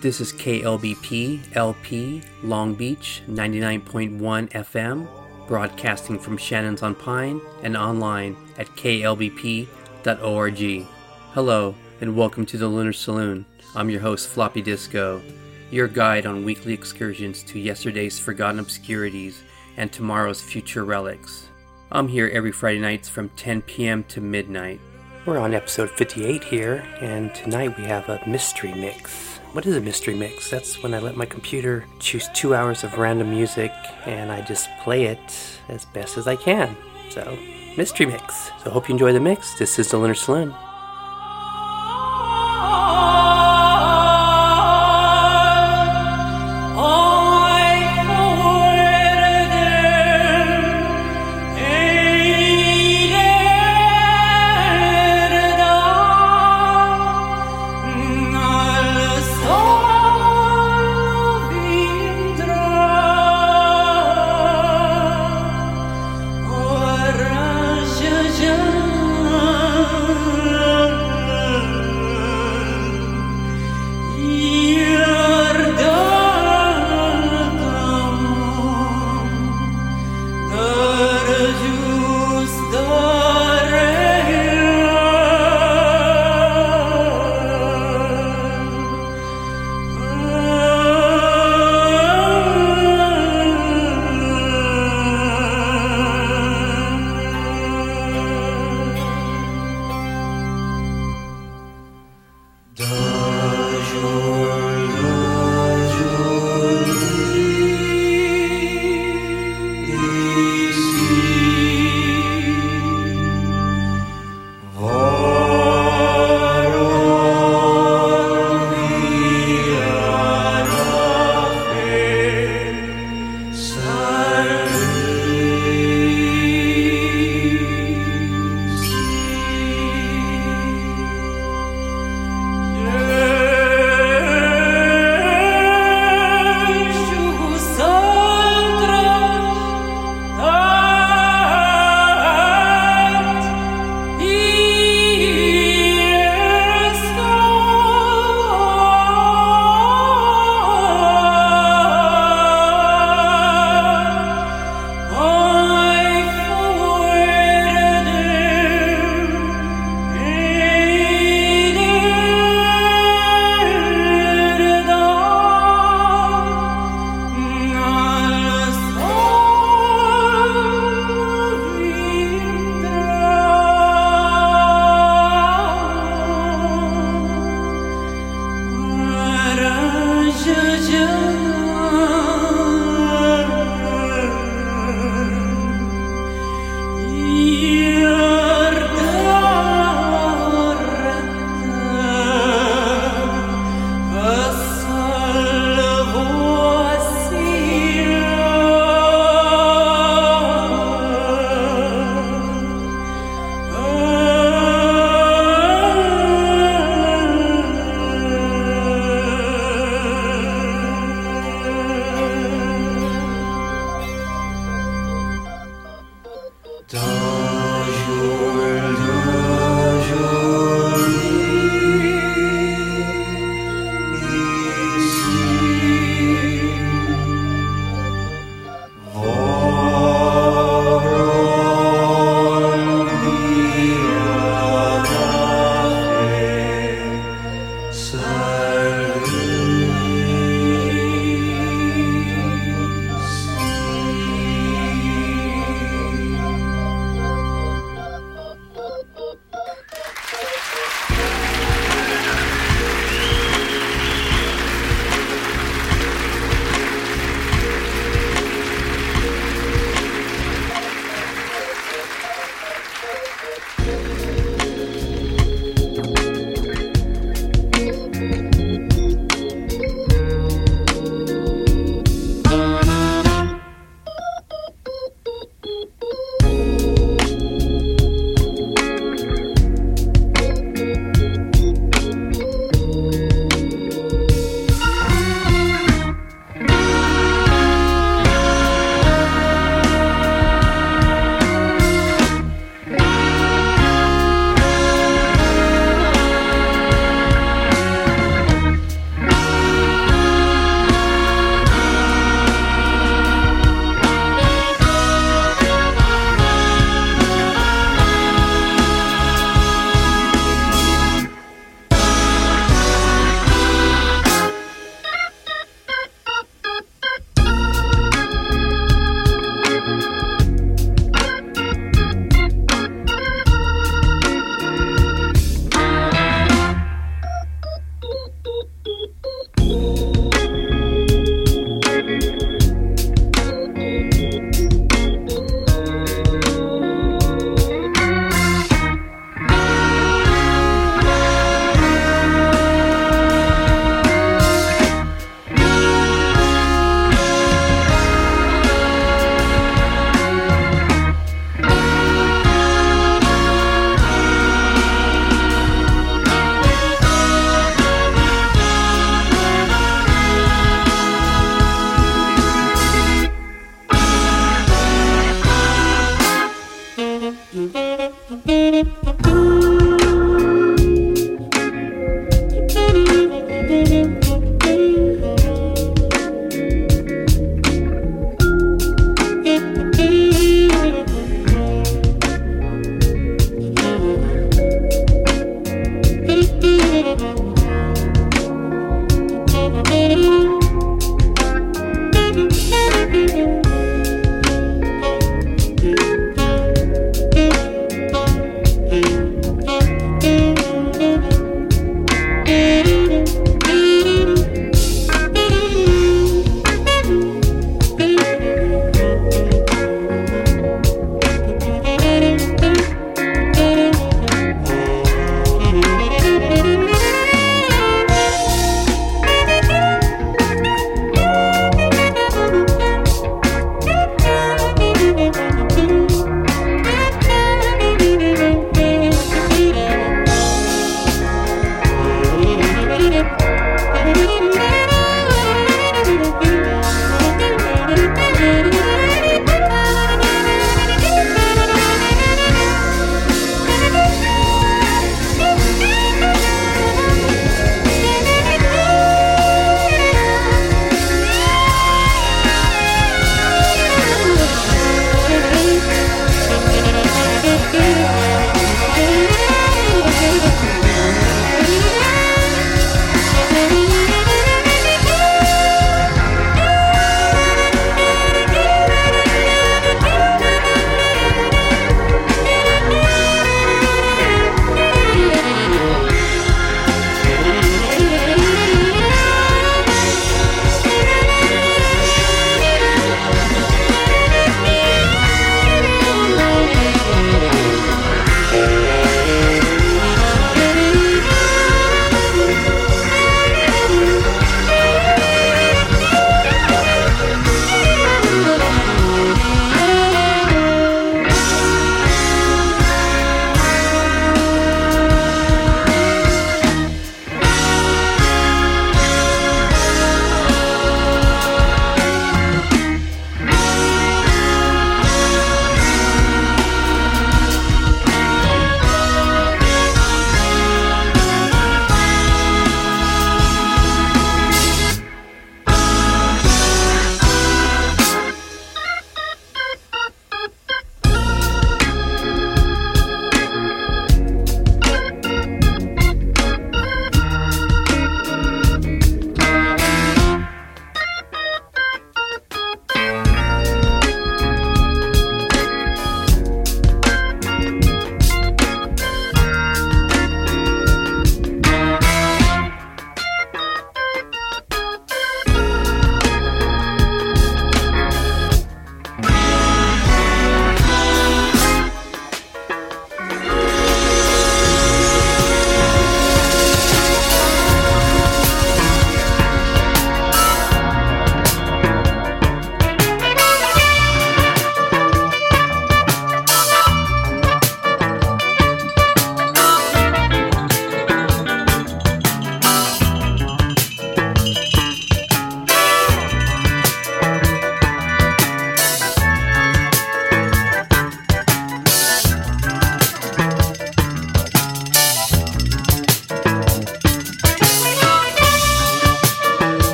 This is KLBP LP Long Beach 99.1 FM, broadcasting from Shannon's on Pine and online at klbp.org. Hello, and welcome to the Lunar Saloon. I'm your host, Floppy Disco, your guide on weekly excursions to yesterday's forgotten obscurities and tomorrow's future relics. I'm here every Friday nights from 10 p.m. to midnight. We're on episode 58 here, and tonight we have a mystery mix. What is a mystery mix? That's when I let my computer choose two hours of random music and I just play it as best as I can. So, mystery mix. So, hope you enjoy the mix. This is the Lunar Saloon.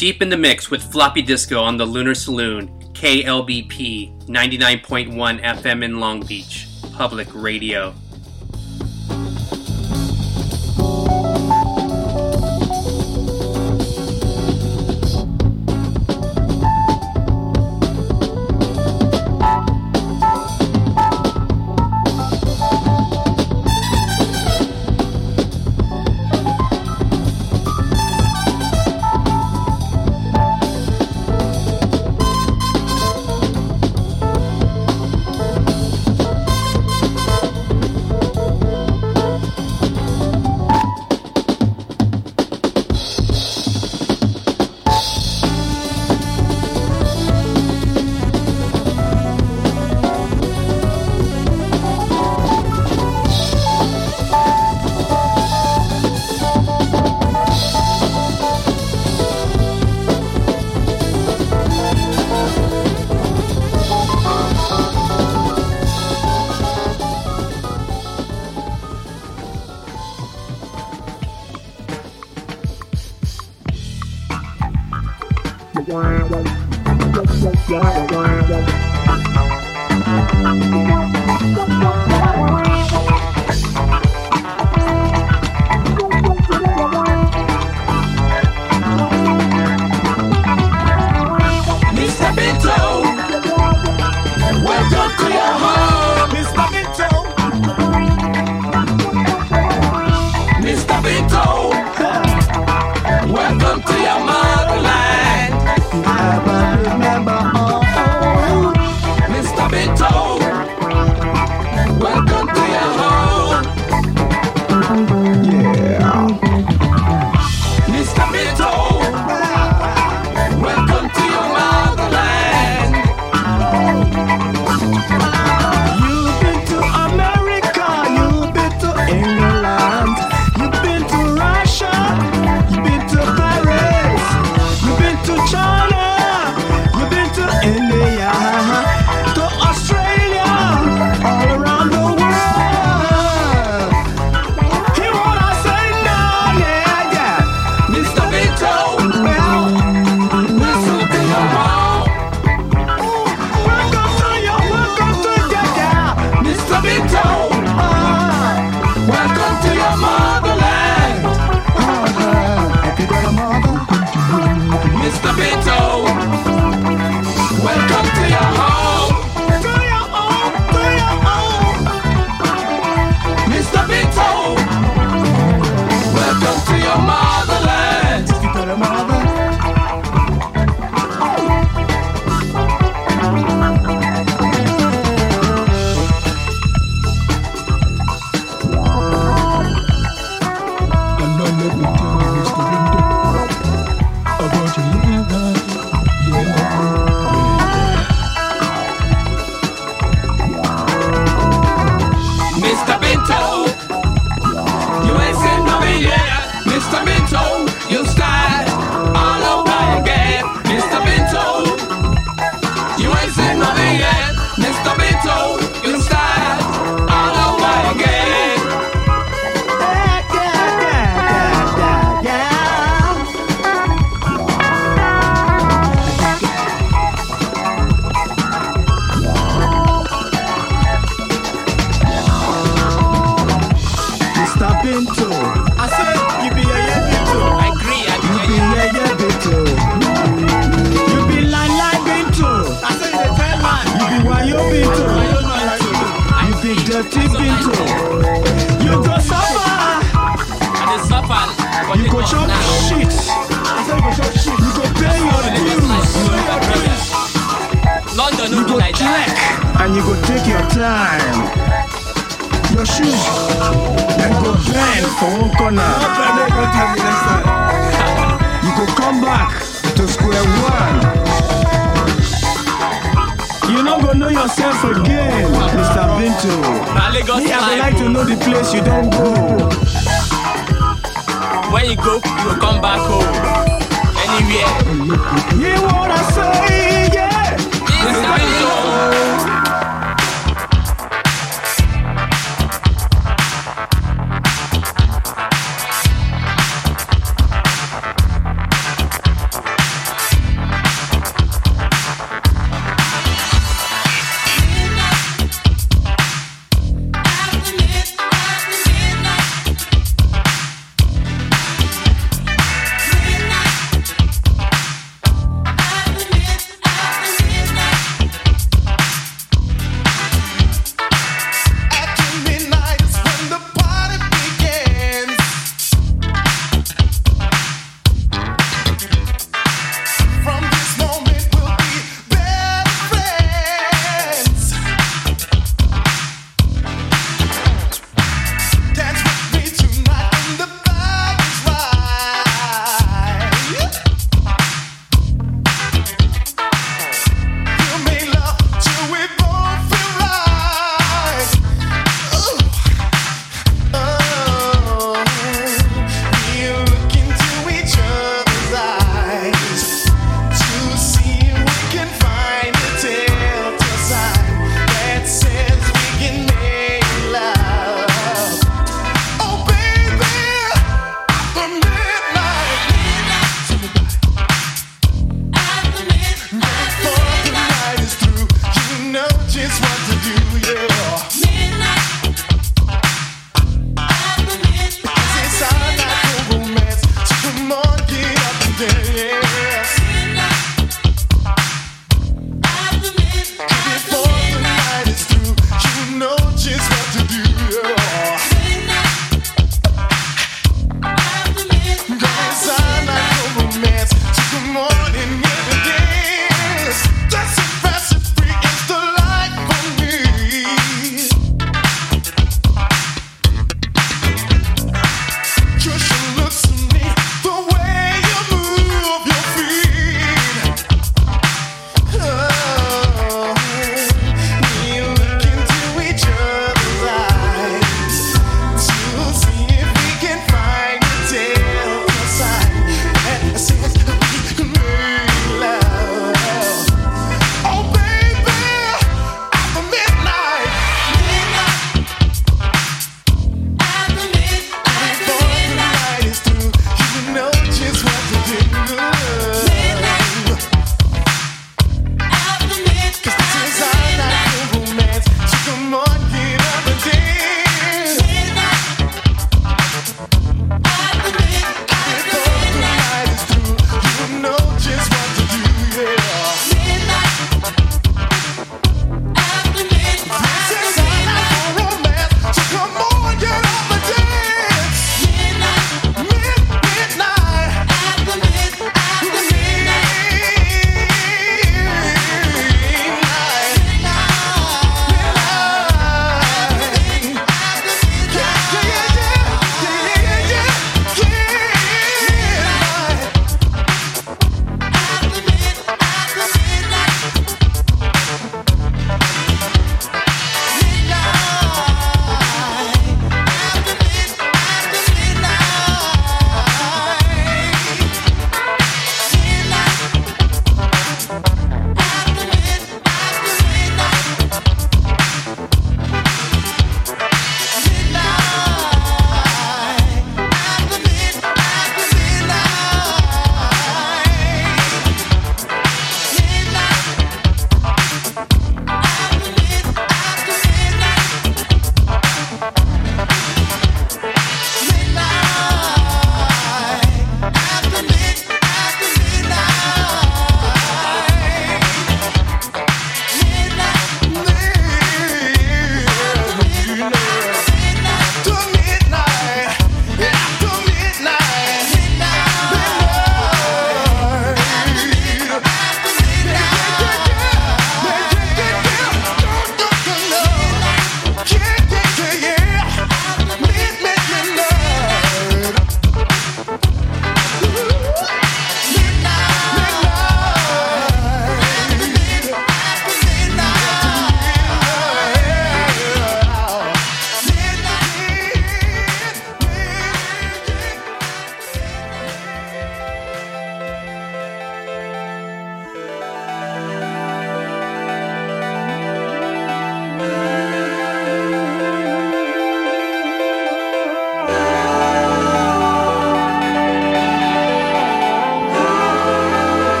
Deep in the mix with Floppy Disco on the Lunar Saloon, KLBP 99.1 FM in Long Beach, public radio.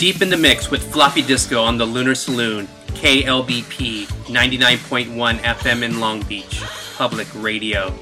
Deep in the mix with Floppy Disco on the Lunar Saloon, KLBP 99.1 FM in Long Beach, public radio.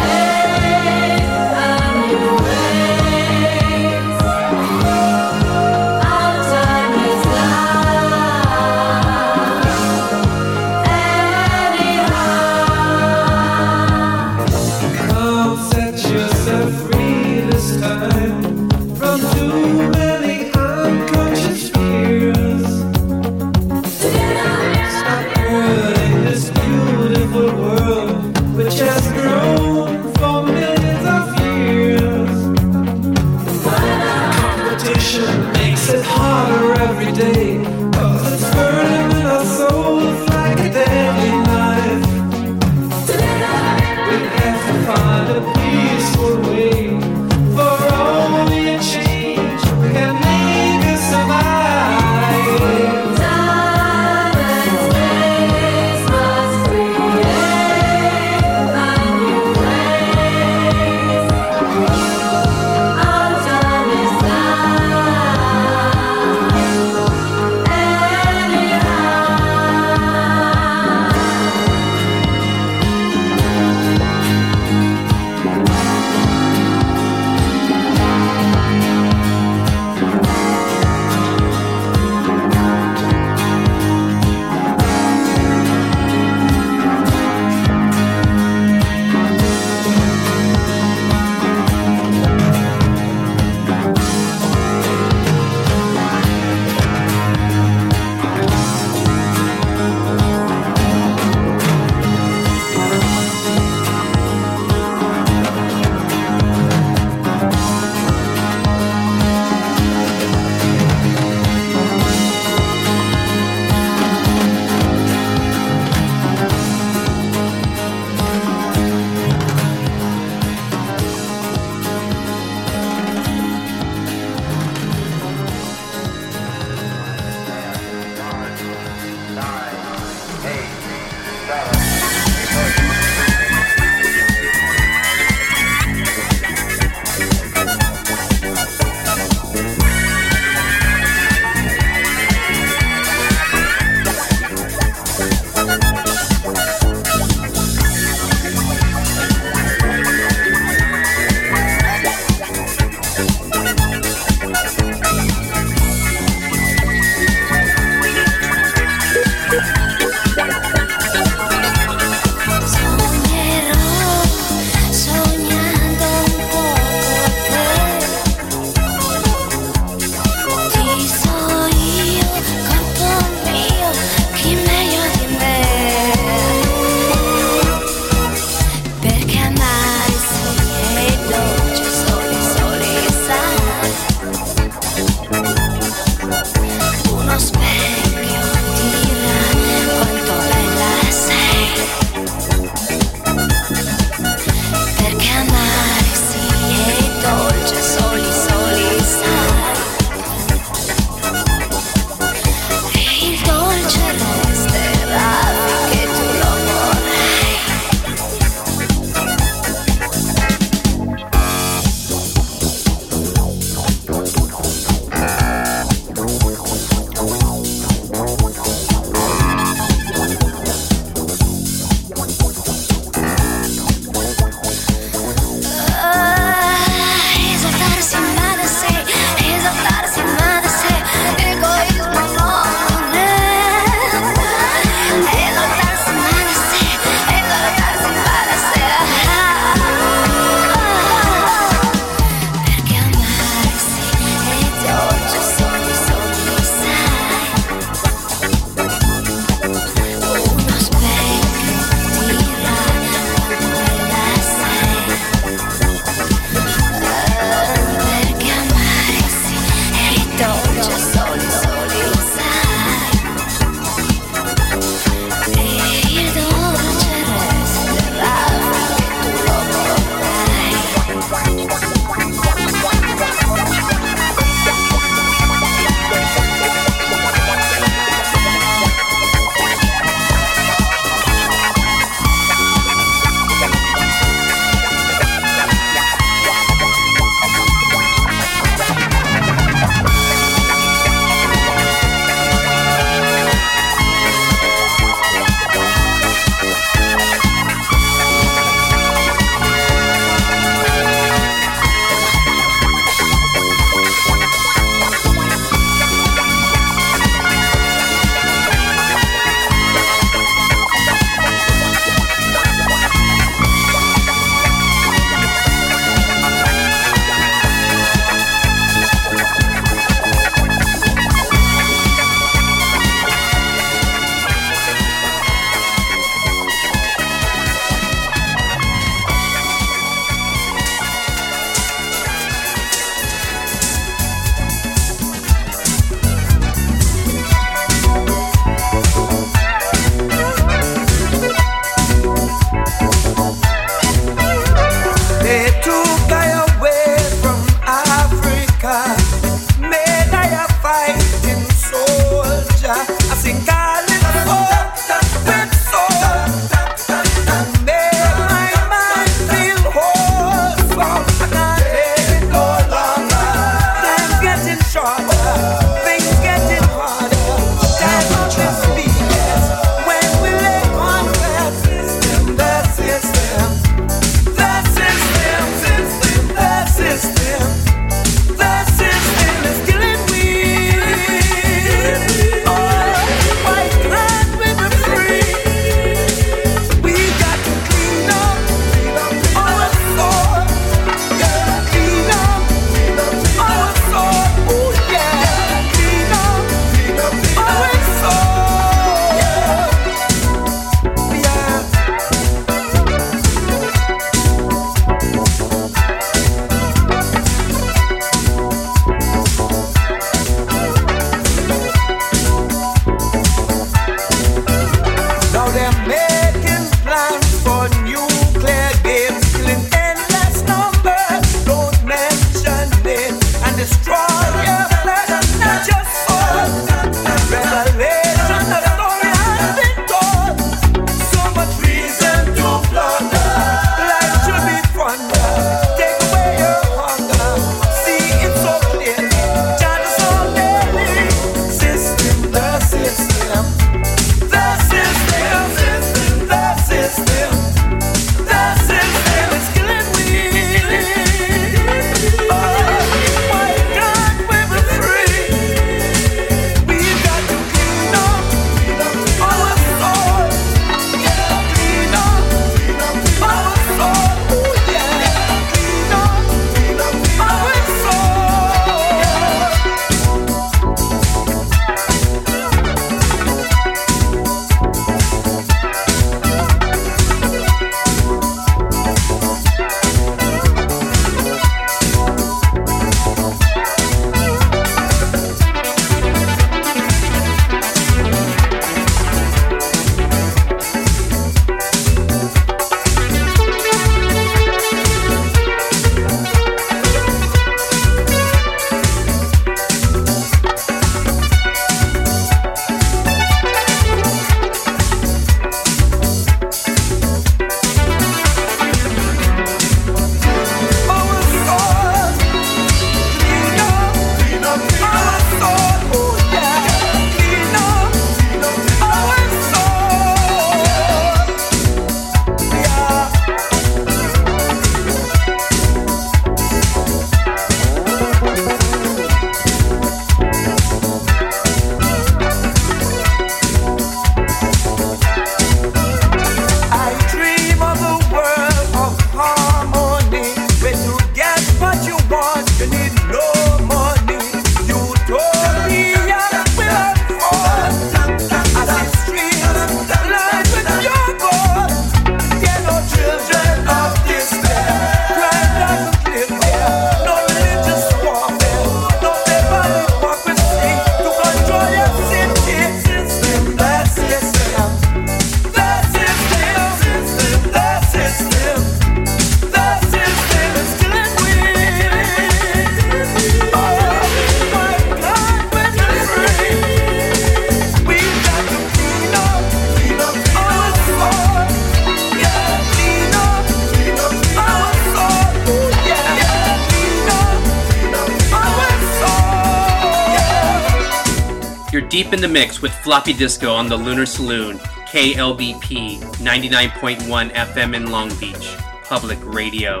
The mix with Floppy Disco on the Lunar Saloon, KLBP 99.1 FM in Long Beach, public radio.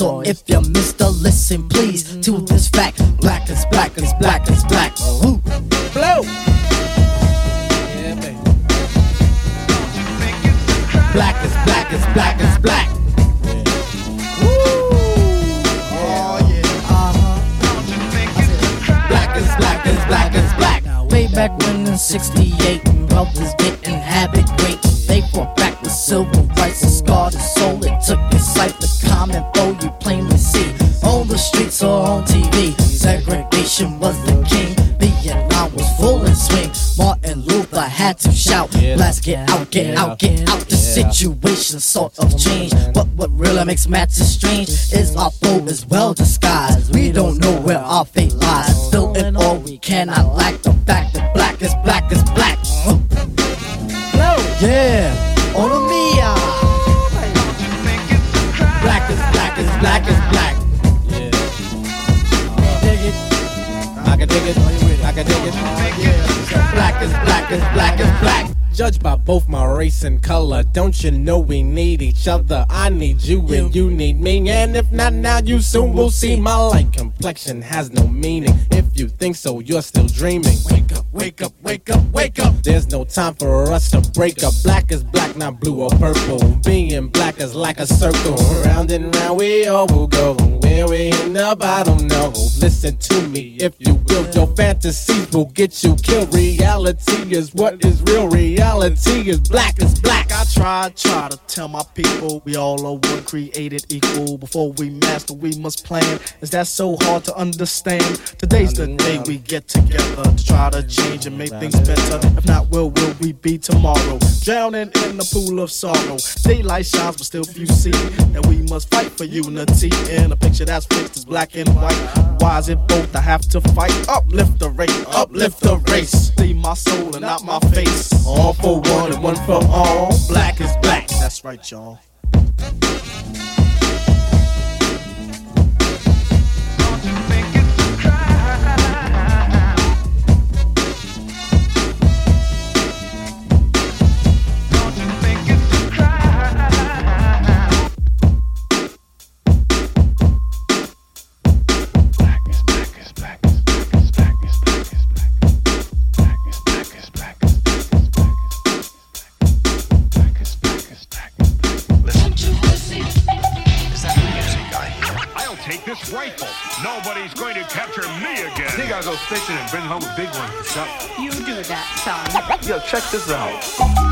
Sort makes matters Don't you know we need each other? I need you and you need me. And if not now, you soon will see. My light complexion has no meaning. If you think so, you're still dreaming. Wake up, wake up, wake up, wake up. There's no time for us to break up. Black is black, not blue or purple. Being black is like a circle. Round and round we all will go. We end up, I don't know. Listen to me, if you will. Your fantasies will get you killed. Reality is what is real. Reality reality is black as black. I try, try to tell my people we all are one created equal. Before we master, we must plan. Is that so hard to understand? Today's the day we get together to try to change and make things better. If not, where will we be tomorrow? Drowning in the pool of sorrow. Daylight shines, but still few see that we must fight for unity in a picture that's fixed as black and white. Why is it both I have to fight? Uplift the race, uplift the race. See my soul and not my face. All for one and one for all. Black is black. That's right, y'all. Go fishing and bring home a big one for supper. You do that, son. Yo, check this out.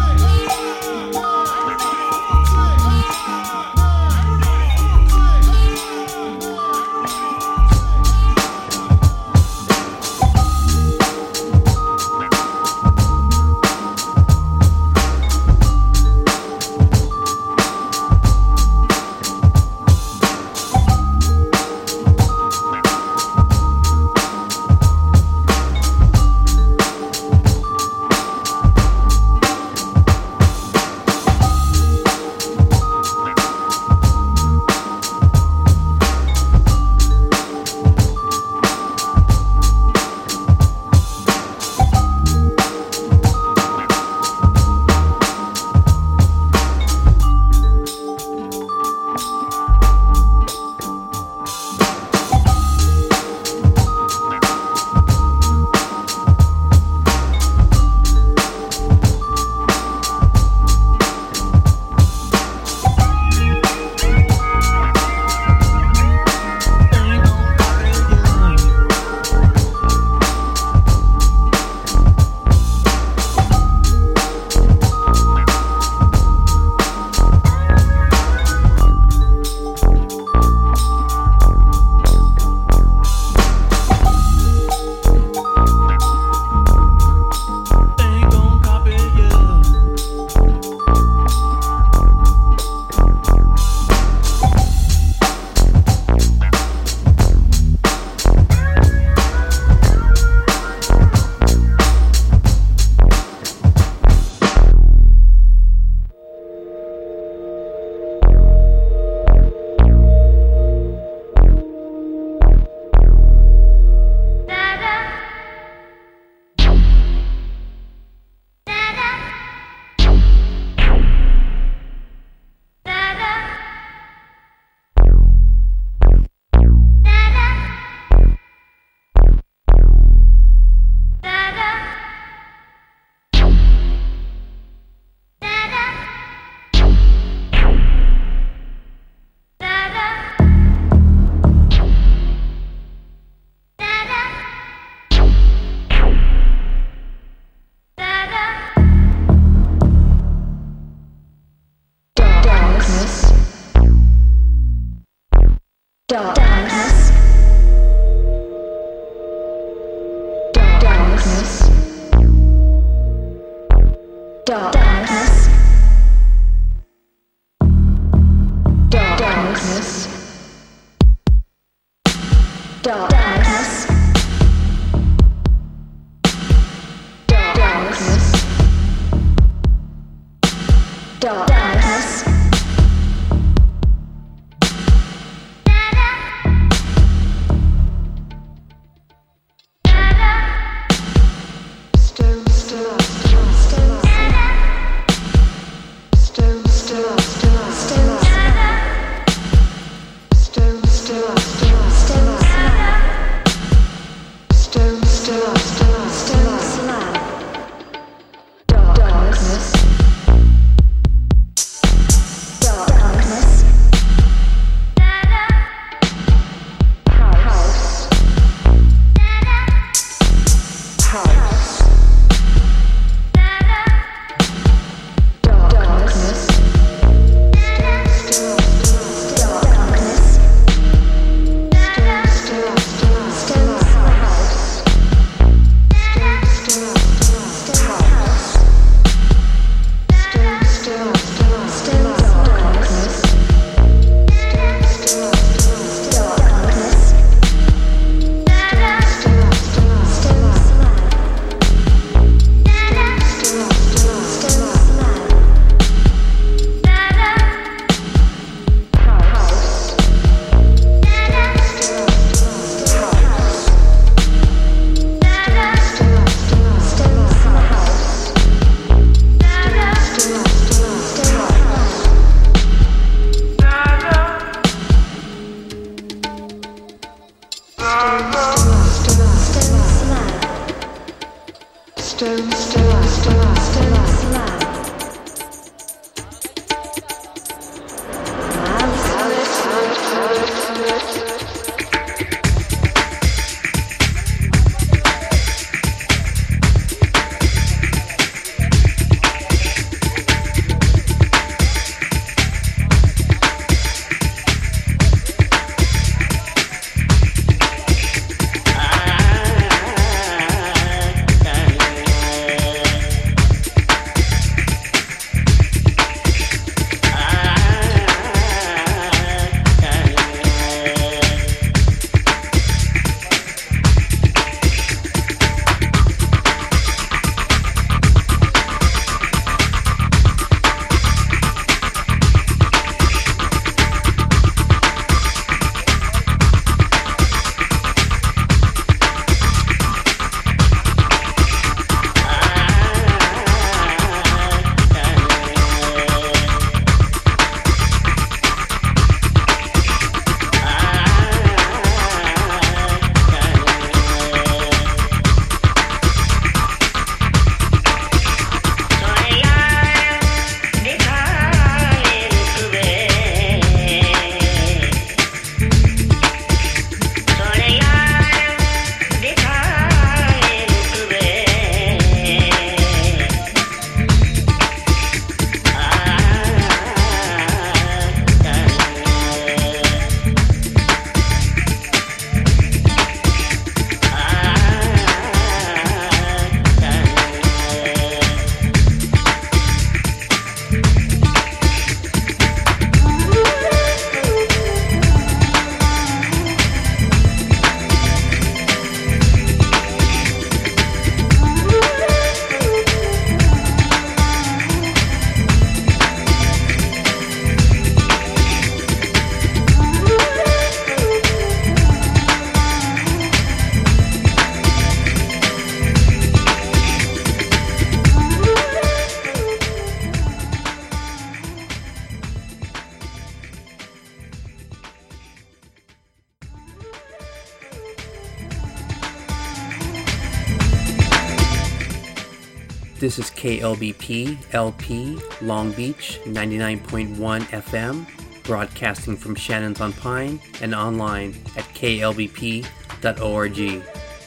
This is KLBP LP Long Beach 99.1 FM, broadcasting from Shannon's on Pine and online at klbp.org.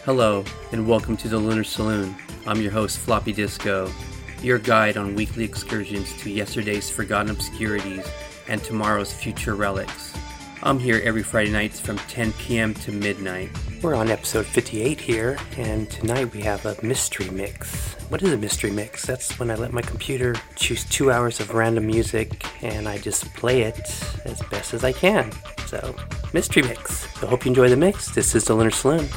Hello, and welcome to the Lunar Saloon. I'm your host, Floppy Disco, your guide on weekly excursions to yesterday's forgotten obscurities and tomorrow's future relics. I'm here every Friday nights from 10 p.m. to midnight We're on episode 58 here, and tonight we have a mystery mix. What is a mystery mix? That's when I let my computer choose two hours of random music and I just play it as best as I can. So, mystery mix. So, hope you enjoy the mix. This is the Lunar Saloon.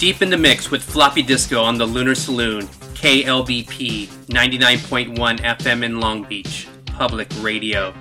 Deep in the mix with Floppy Disco on the Lunar Saloon, KLBP 99.1 FM in Long Beach, public radio.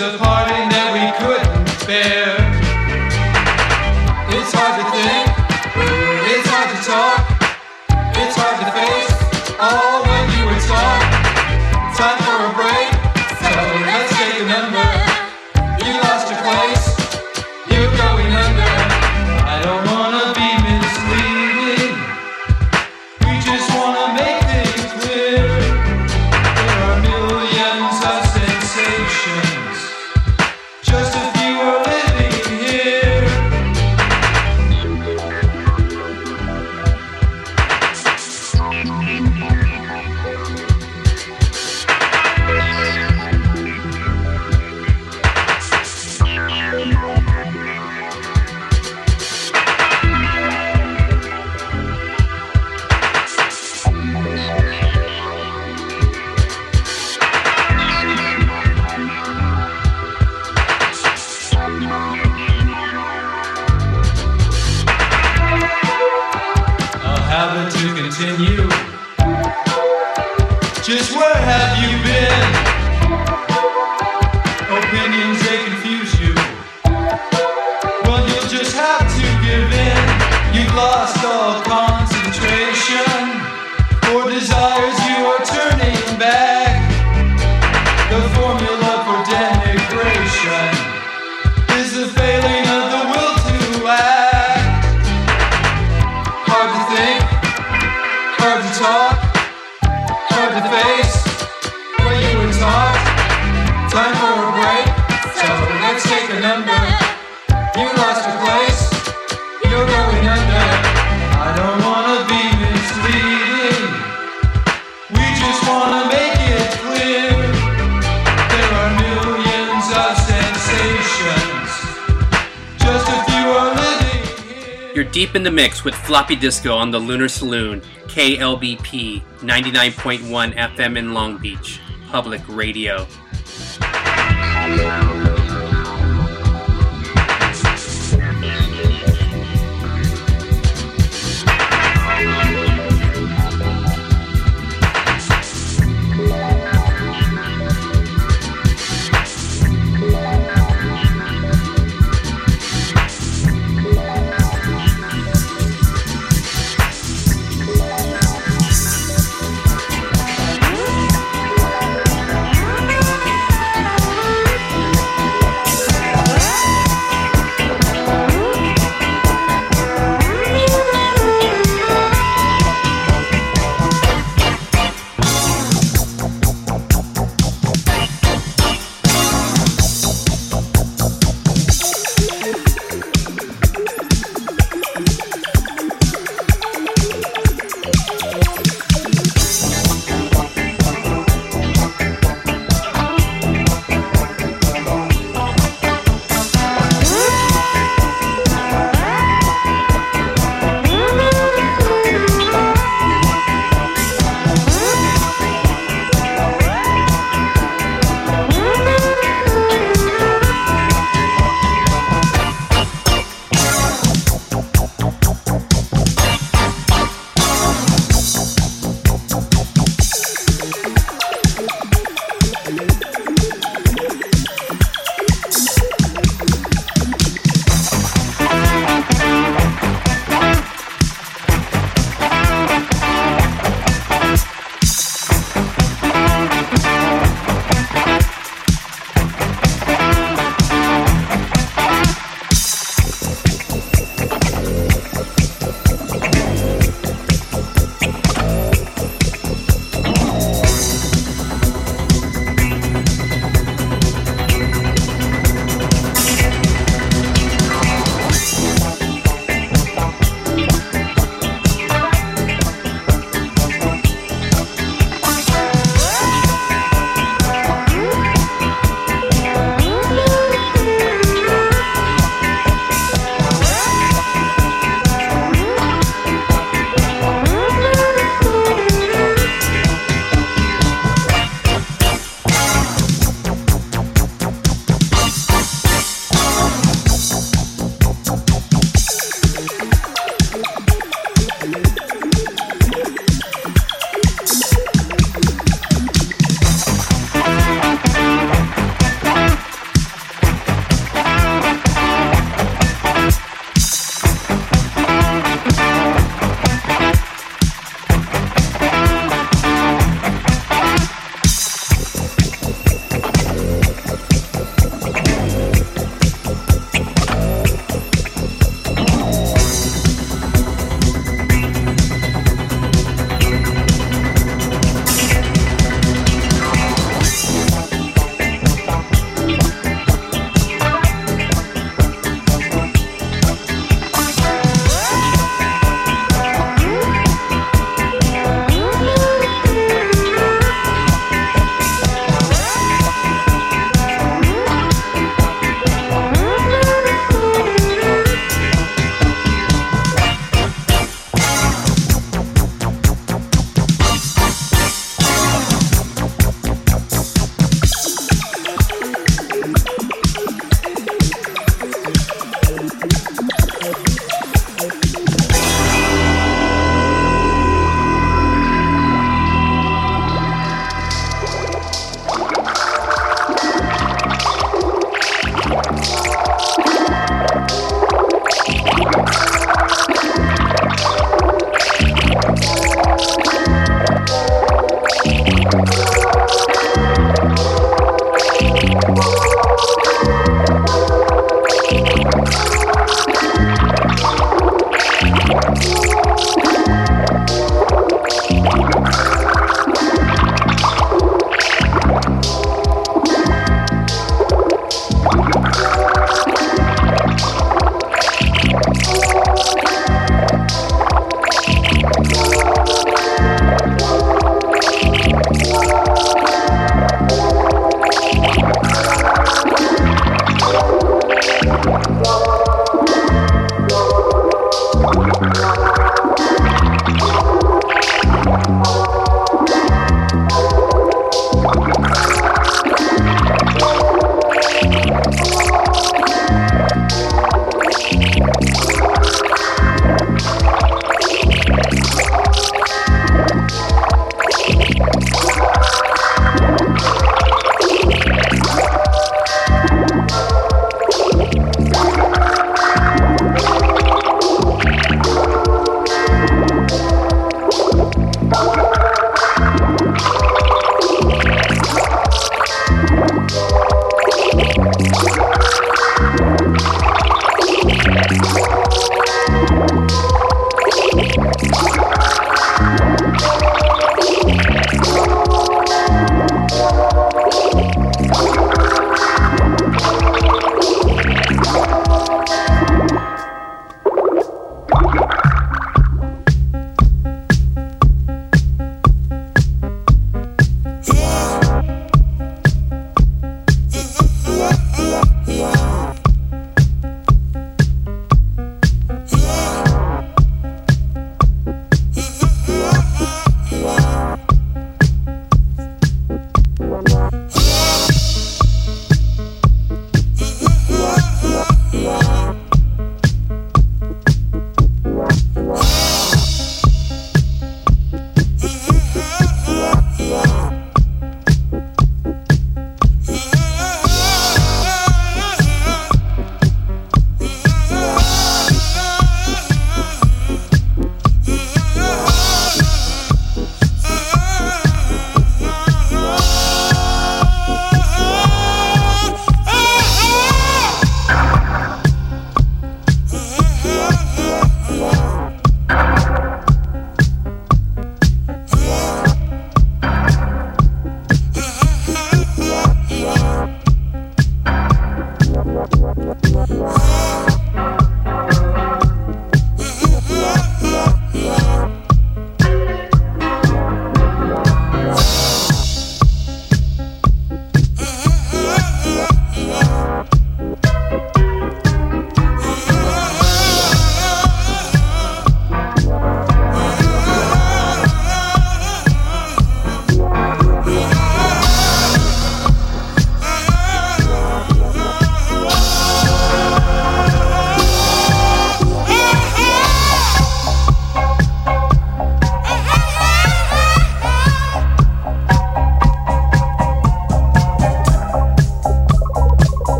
a party Floppy Disco on the Lunar Saloon, KLBP 99.1 FM in Long Beach, public radio.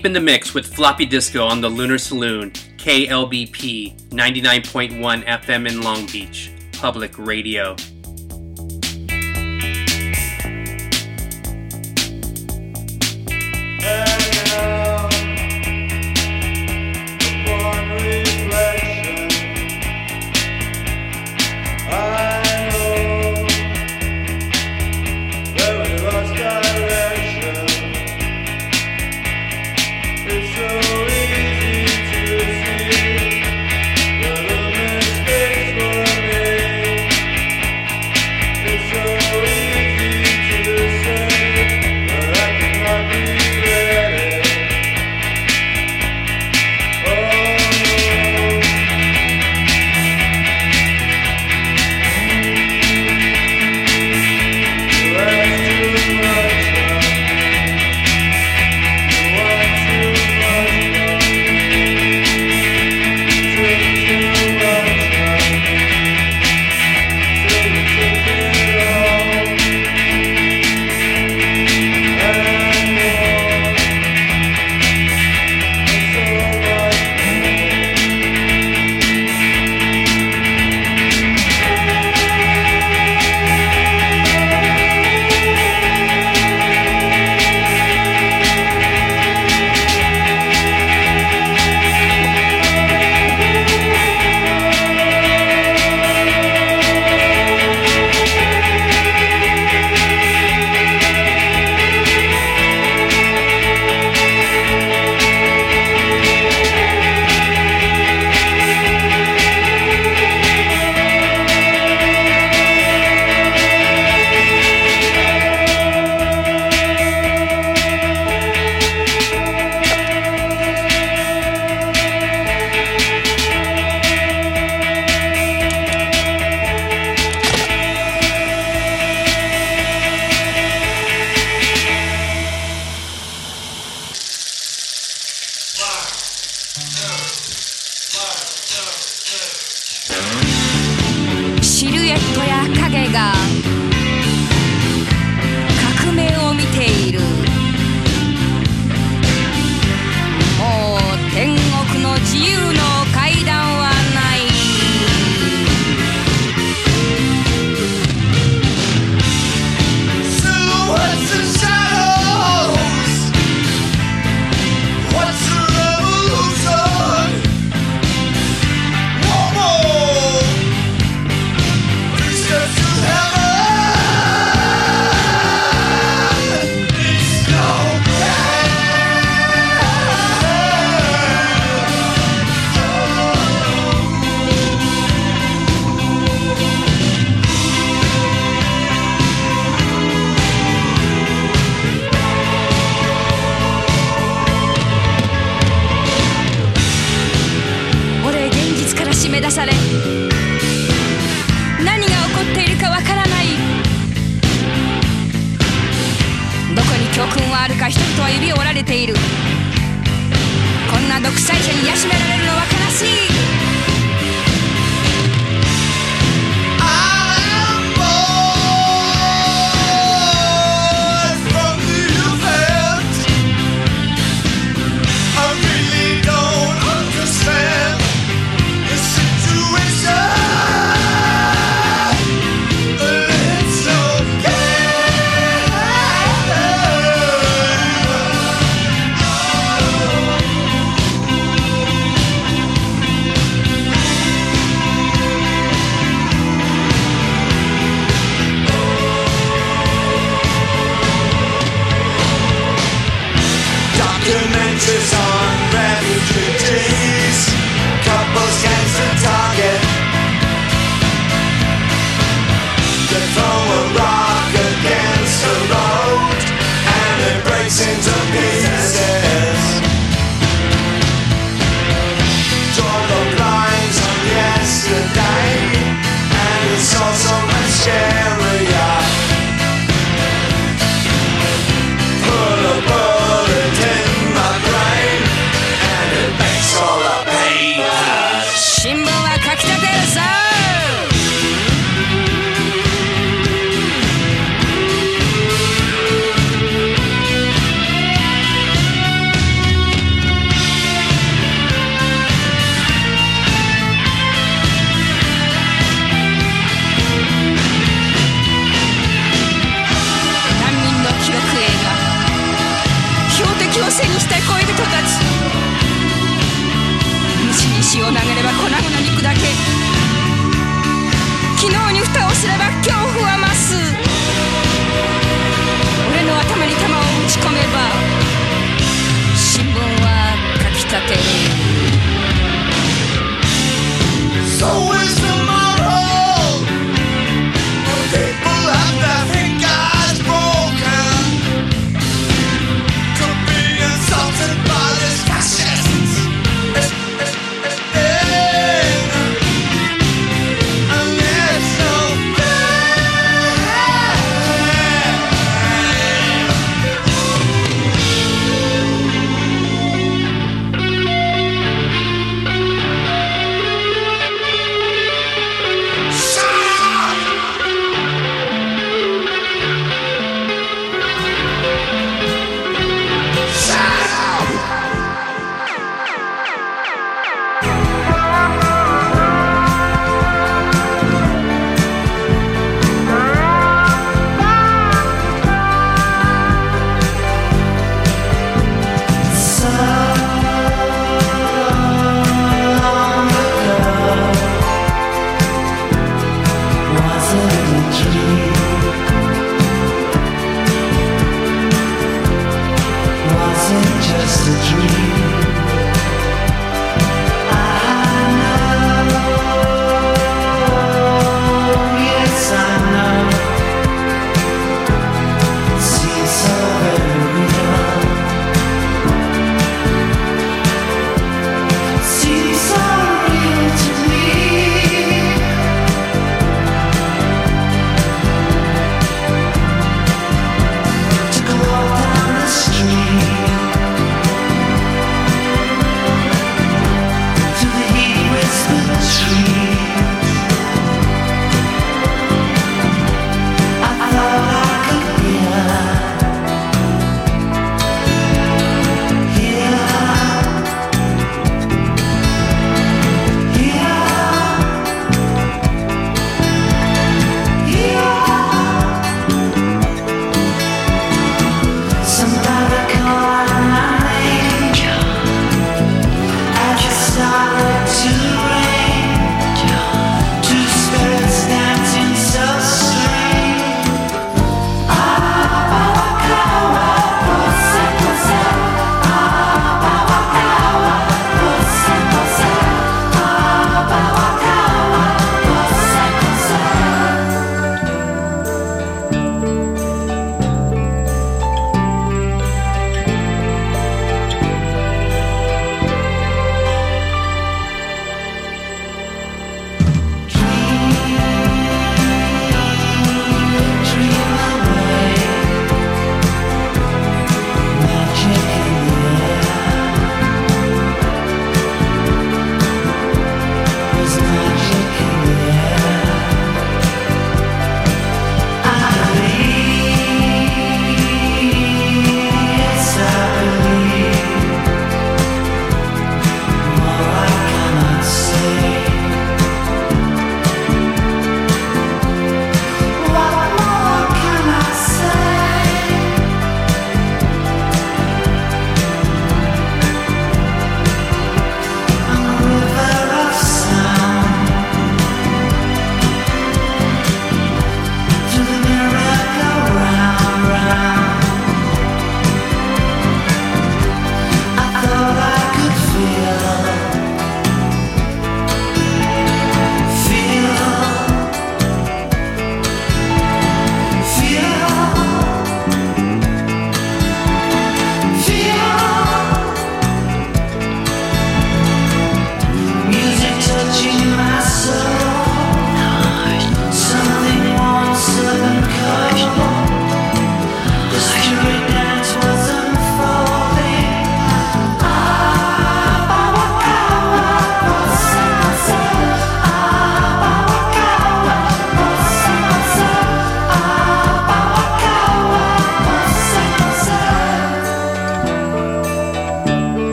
Deep in the mix with Floppy Disco on the Lunar Saloon, KLBP 99.1 FM in Long Beach, public radio.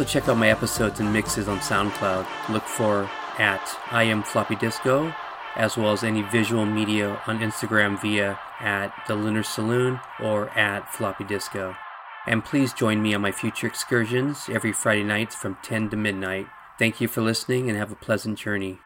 Also check out my episodes and mixes on SoundCloud. Look for at I am Floppy Disco, as well as any visual media on Instagram via at the Lunar Saloon or at Floppy Disco. And please join me on my future excursions every Friday nights from 10 to midnight. Thank you for listening and have a pleasant journey.